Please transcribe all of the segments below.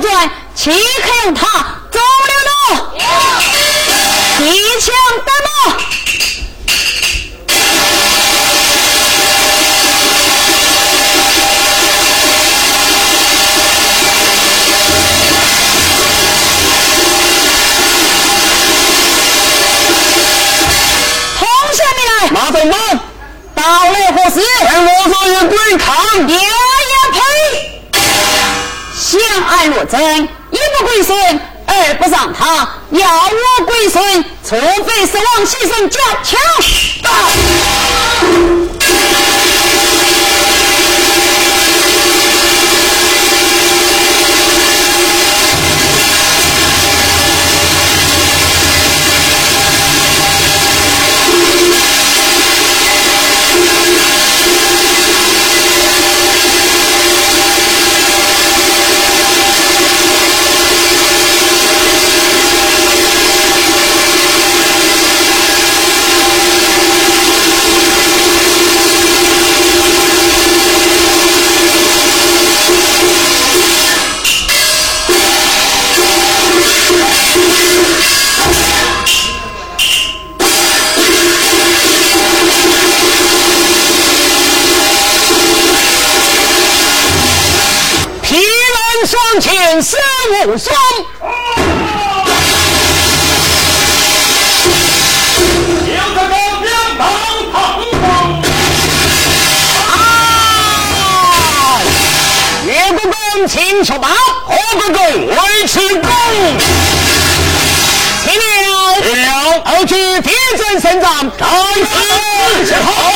前来讨砖，岂可用他走了路？一枪打落。同下面来，马总帮，到来何时？跟我说一对抗。爷爷呸！相爱若真，一不归顺，二不让他，要我归顺，除非是王先生叫枪。证胜仗，在此之后。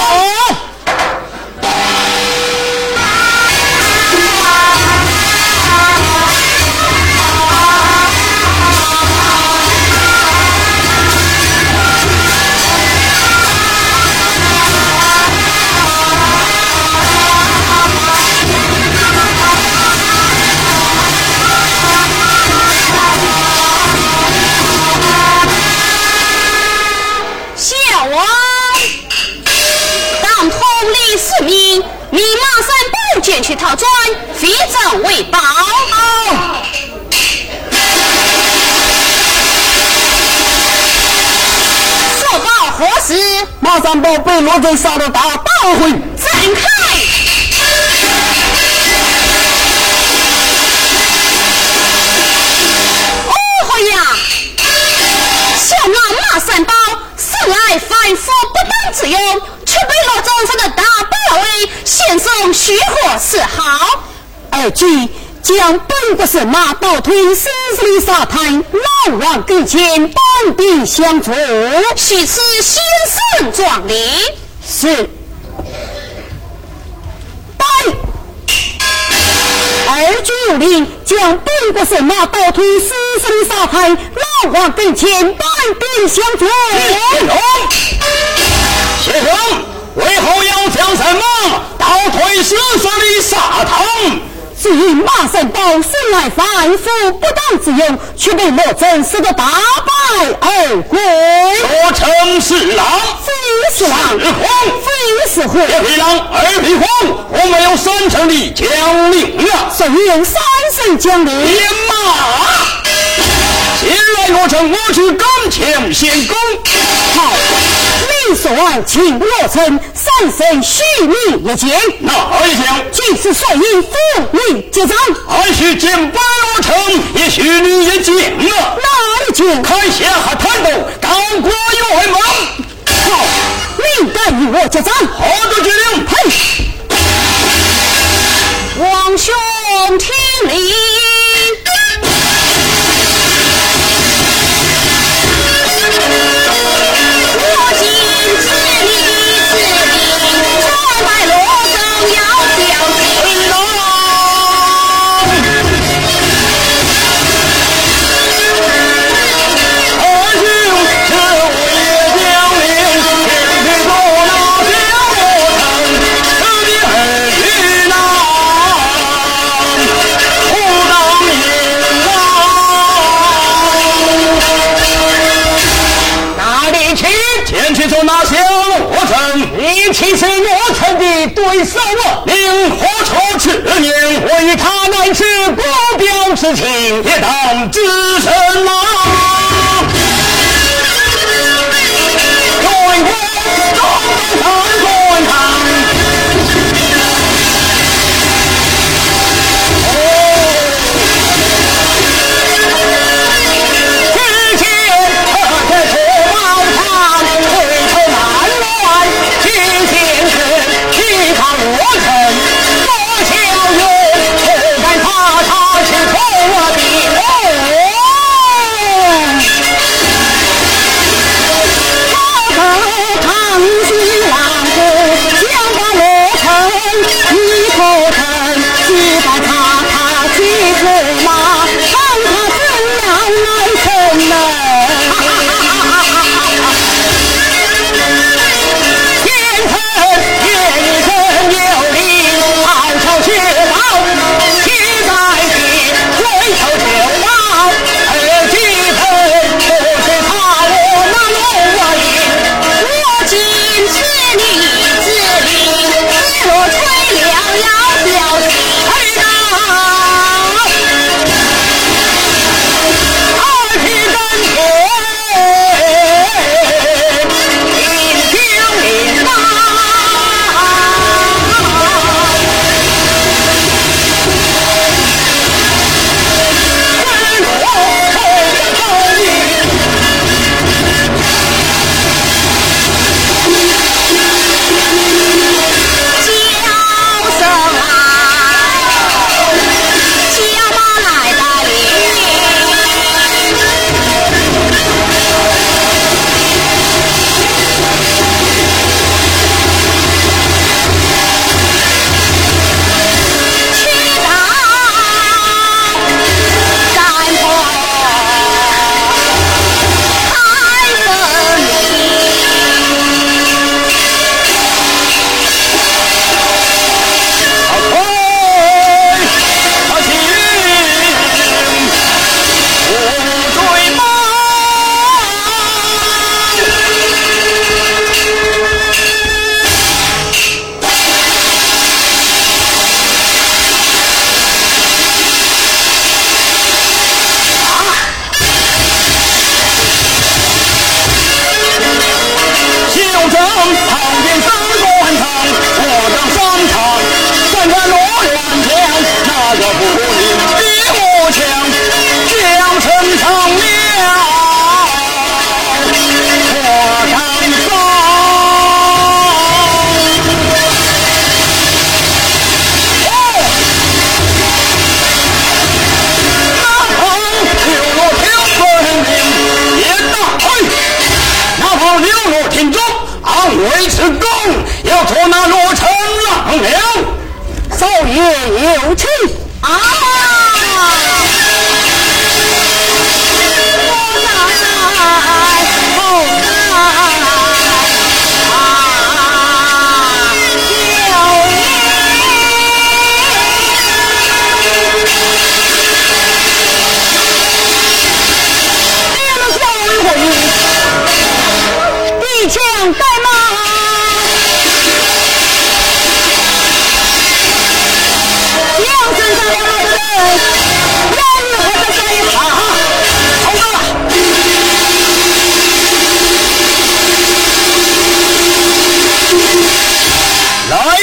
马三宝被罗真杀了大八回，展开。哦豁呀！小马马三宝生来凡夫不当之用，却被罗中山的大宝位献送虚火是好。二举将本国神马倒推死死的沙滩，老王跟前帮兵相助。许此先生壮礼。是。拜。二举有令，将本国神马倒推死死的沙滩，老王跟前半兵相助。谢龙，谢龙，为何要将什么倒退死水的沙滩？只因马三宝生来凡夫不当之用，却被罗真使得大败而归。说成是狼，非是狼，是虎。非是虎。一匹狼，二匹虎，我们有三成的将领啊！谁有三成将领？天马，前来罗成，我去刚强先攻。好，李所案请我成三生许你一剑，哪一将？既是率以府内结账。还是见白罗成，也许你一剑啊！哪一剑？看下滩头，高过远门。好，你敢与我结账？好的决定。嘿，此情也当自身难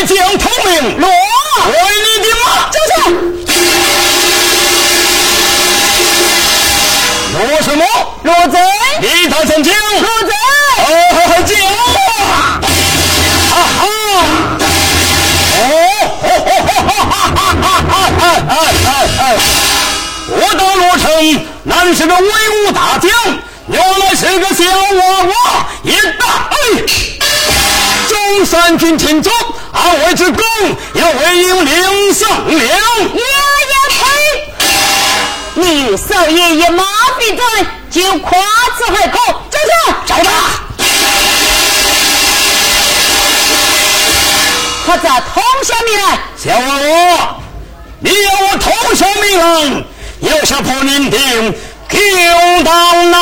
是。个威武大将，原来是个小娃娃！一打，哎，中山军听众，二位之功要为英灵上了。爷爷呸！你少爷爷马必在，就夸此海口，站住！找他！他咋通下命来？小娃娃，你要我通下命来，要想破宁定。就到那，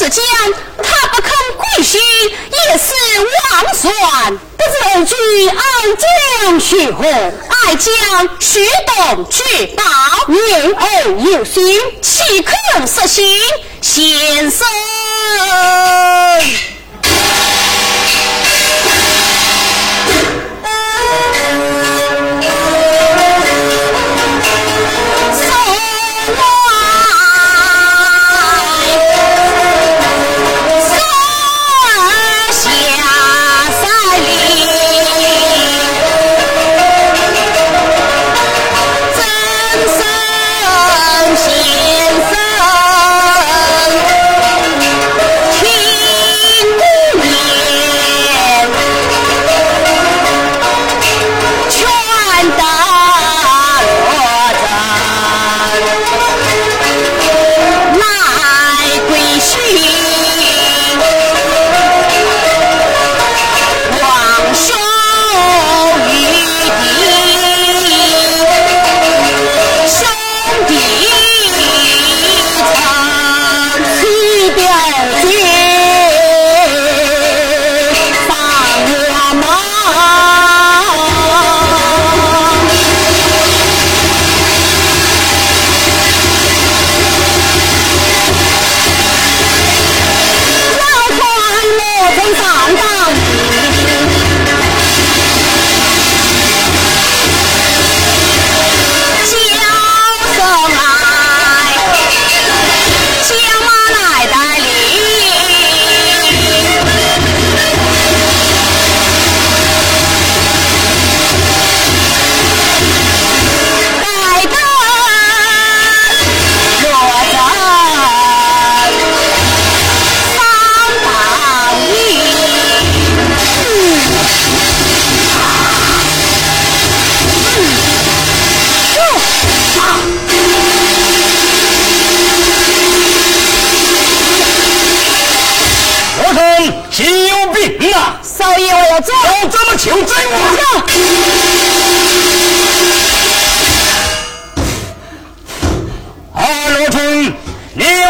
爱着此将，他不肯归西，也是枉算。不知二句爱将许何？爱将须懂知道，言而有心，岂可失信？先生。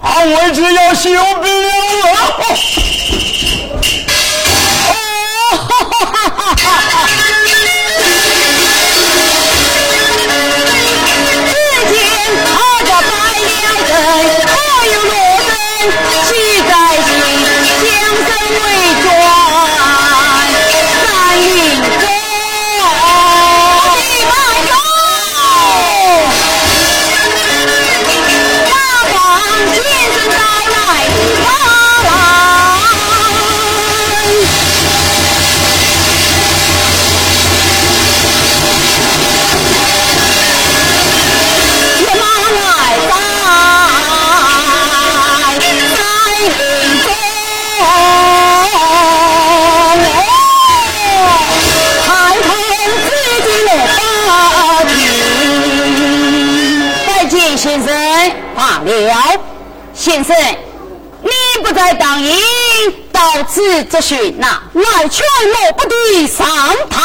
啊！我只支药吸，了。许那来劝我不得上堂。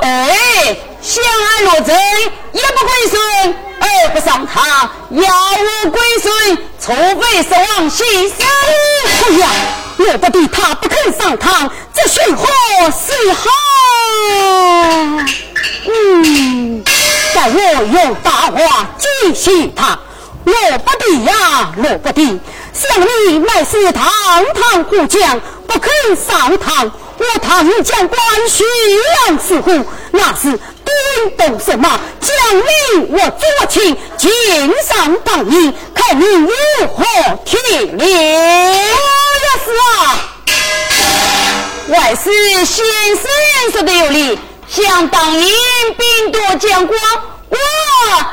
哎，相爱若真，一不归顺，二不上堂，要我归顺，除非是王先生。哎呀，我不得他不肯上堂，这许何是好？嗯，待我用大话激醒他。罗不得呀，罗不得，想你乃是堂堂虎将。不肯上堂，我堂将官徐阳似乎那是颠动什么？将领我左亲进上当营，看你如何提领。也是啊，外是先生说的有理，想当营兵多将官，我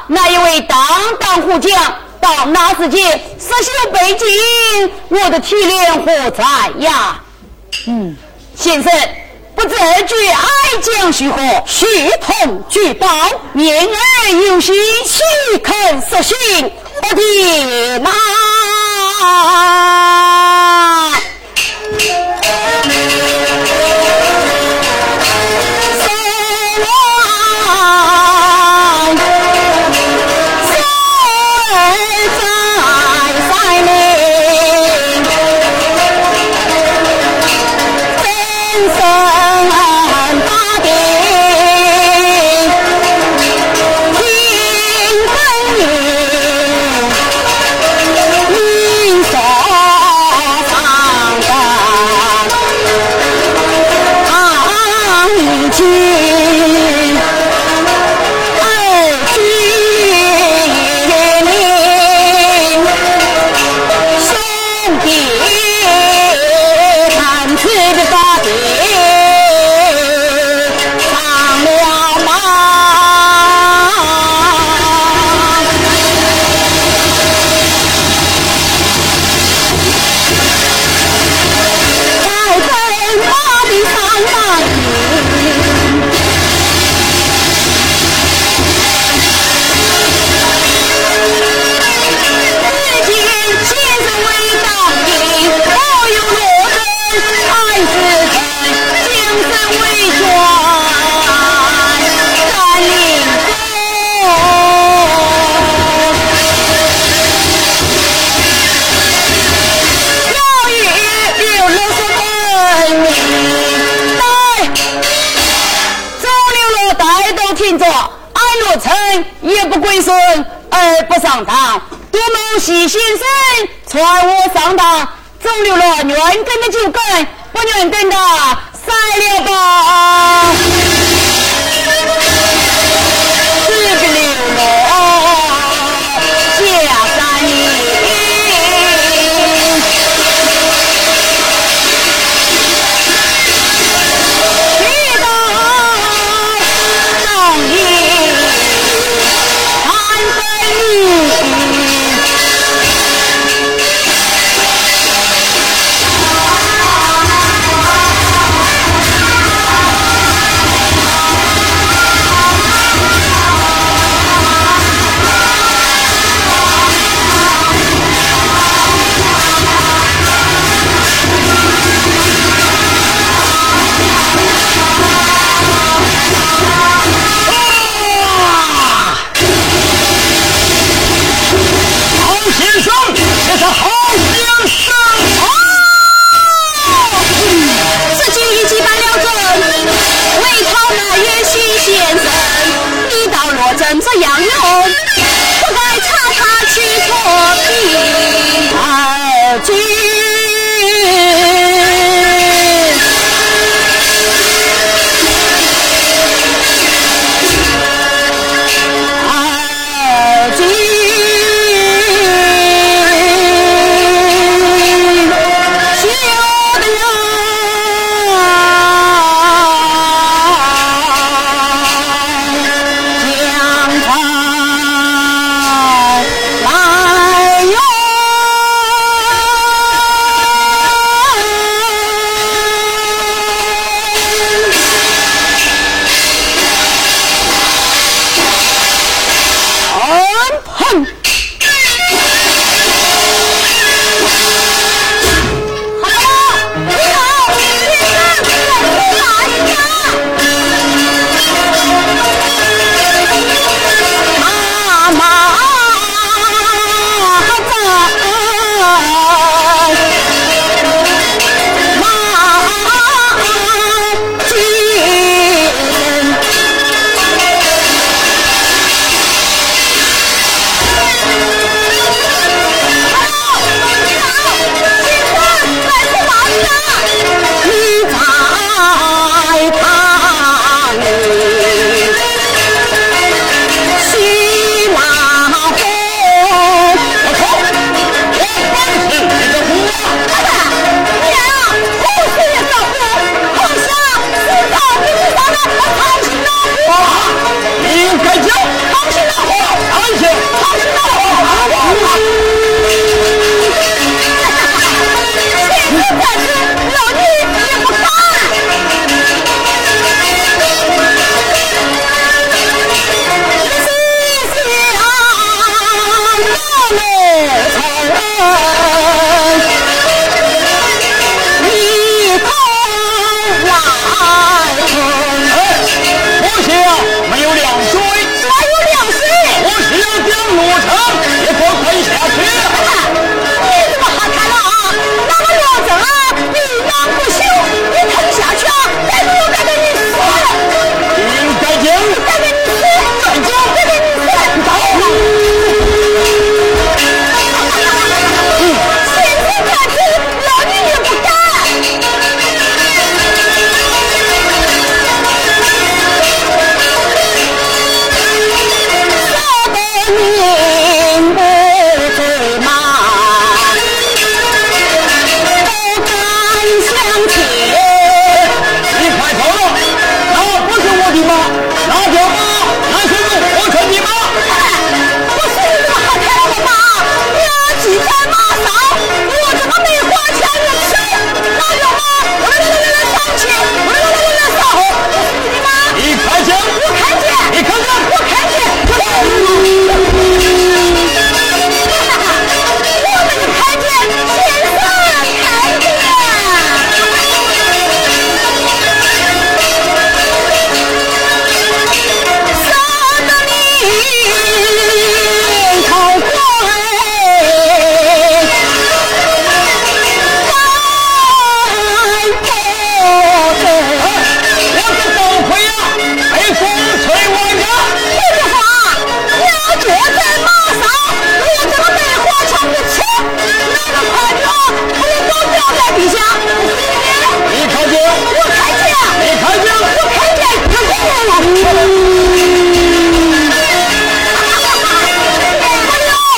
那一位当当虎将，到那时节，实有背景，我的体脸何在呀？嗯，先生，不知二句爱将如何？血统俱报，言而有心，岂肯实行？我的妈！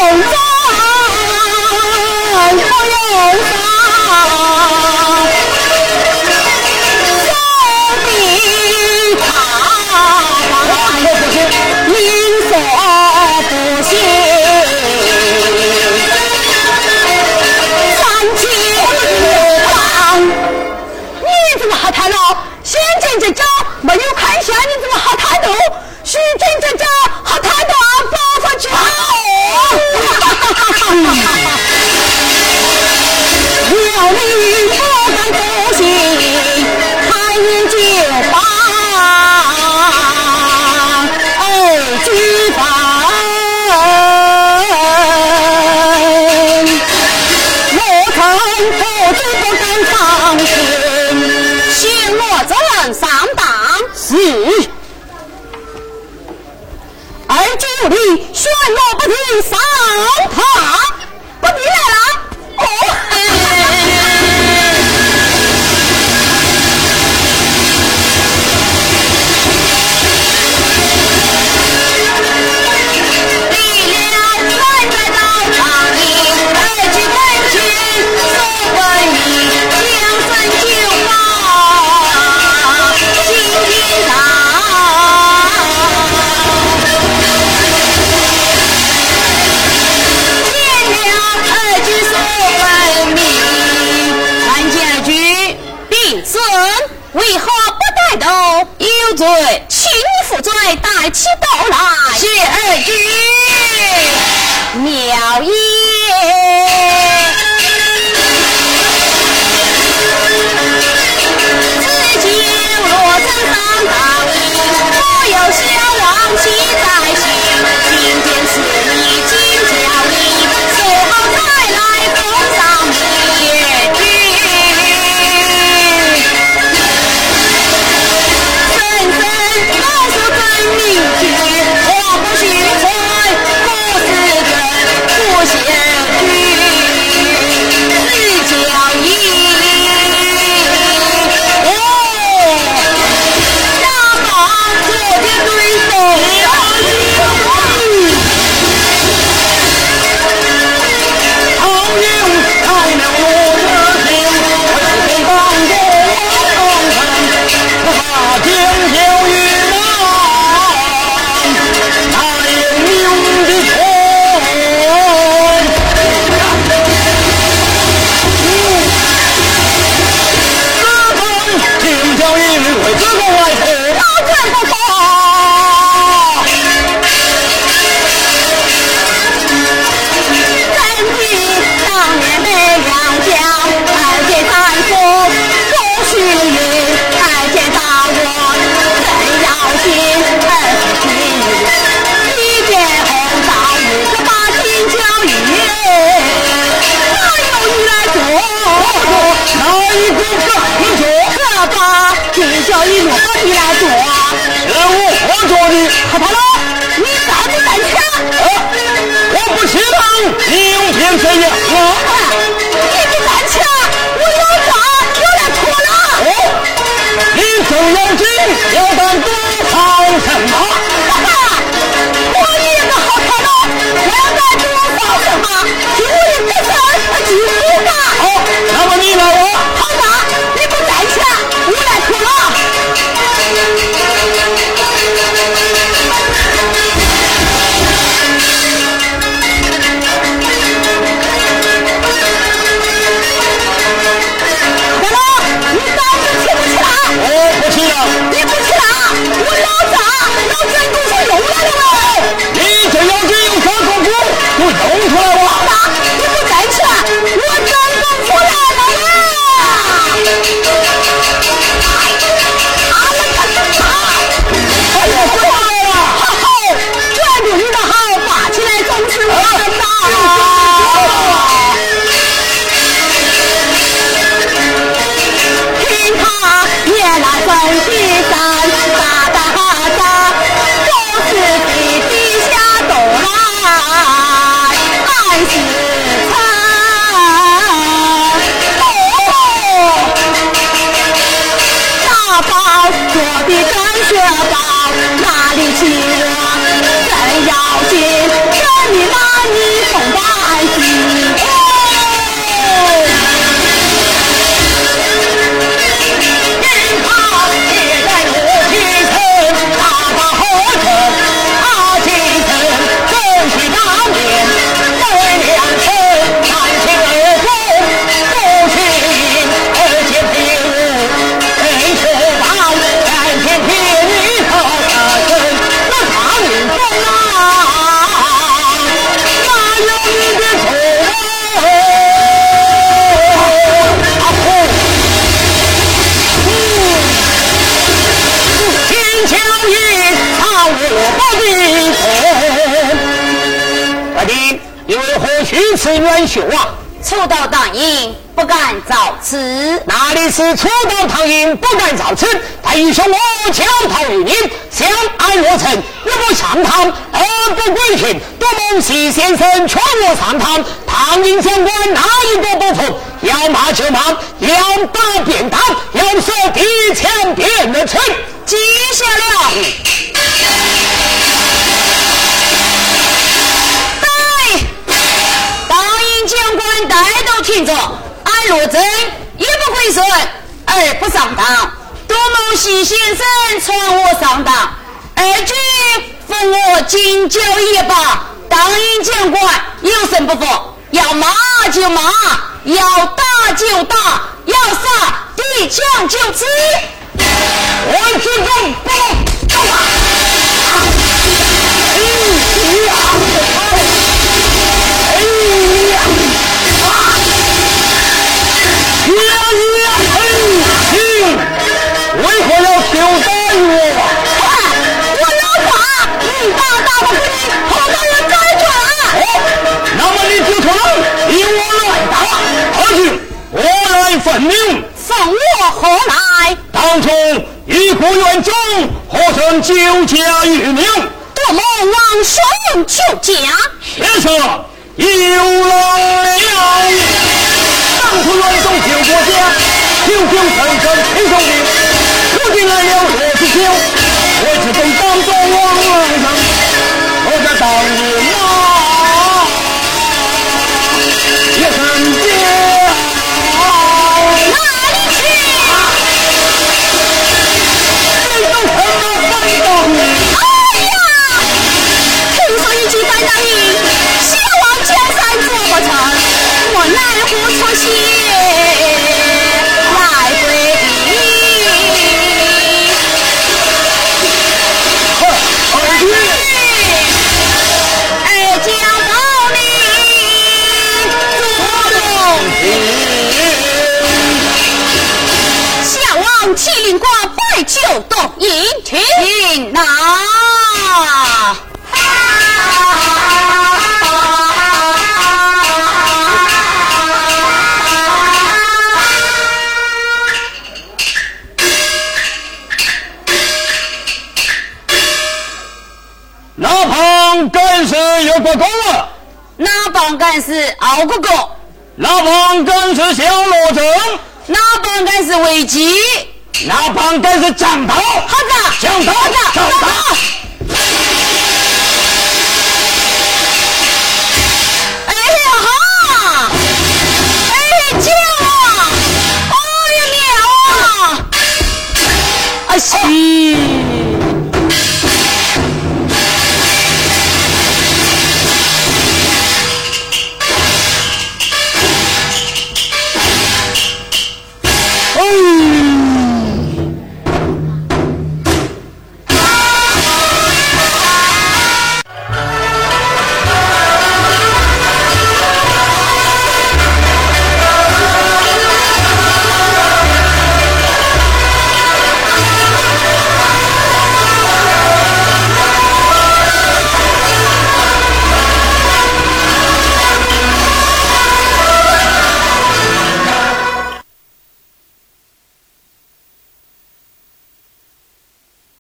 人在外 happy 血啊！初到唐营不敢造次，哪里是初到唐营不敢造次？他英雄我敲陶于您，相安若城，一不上堂，而不归训。多蒙徐先生劝我上堂，唐营将官哪一个不服？要骂就骂，要打便打，要说地枪便的锤，记下了。听着，俺罗真一不归顺，二不上当。多蒙西先生传我上当，二军扶我进交一把。当营将官有甚不服？要骂就骂，要打就打，要杀敌将就刺。我之中不来分明。送我何来？当初一国元中，何曾救家于民？多蒙王孙救家，先生有来了。当初元中救国家，平平生生亲兄弟，如今来了岳子秋，酒动饮，请拿。哪旁干事有不公了？那帮干事熬过过？那帮干事小罗正？哪帮干事危机？那板这是枕头哈子枕头枕头哎呀哈！哎呀救呀啊！西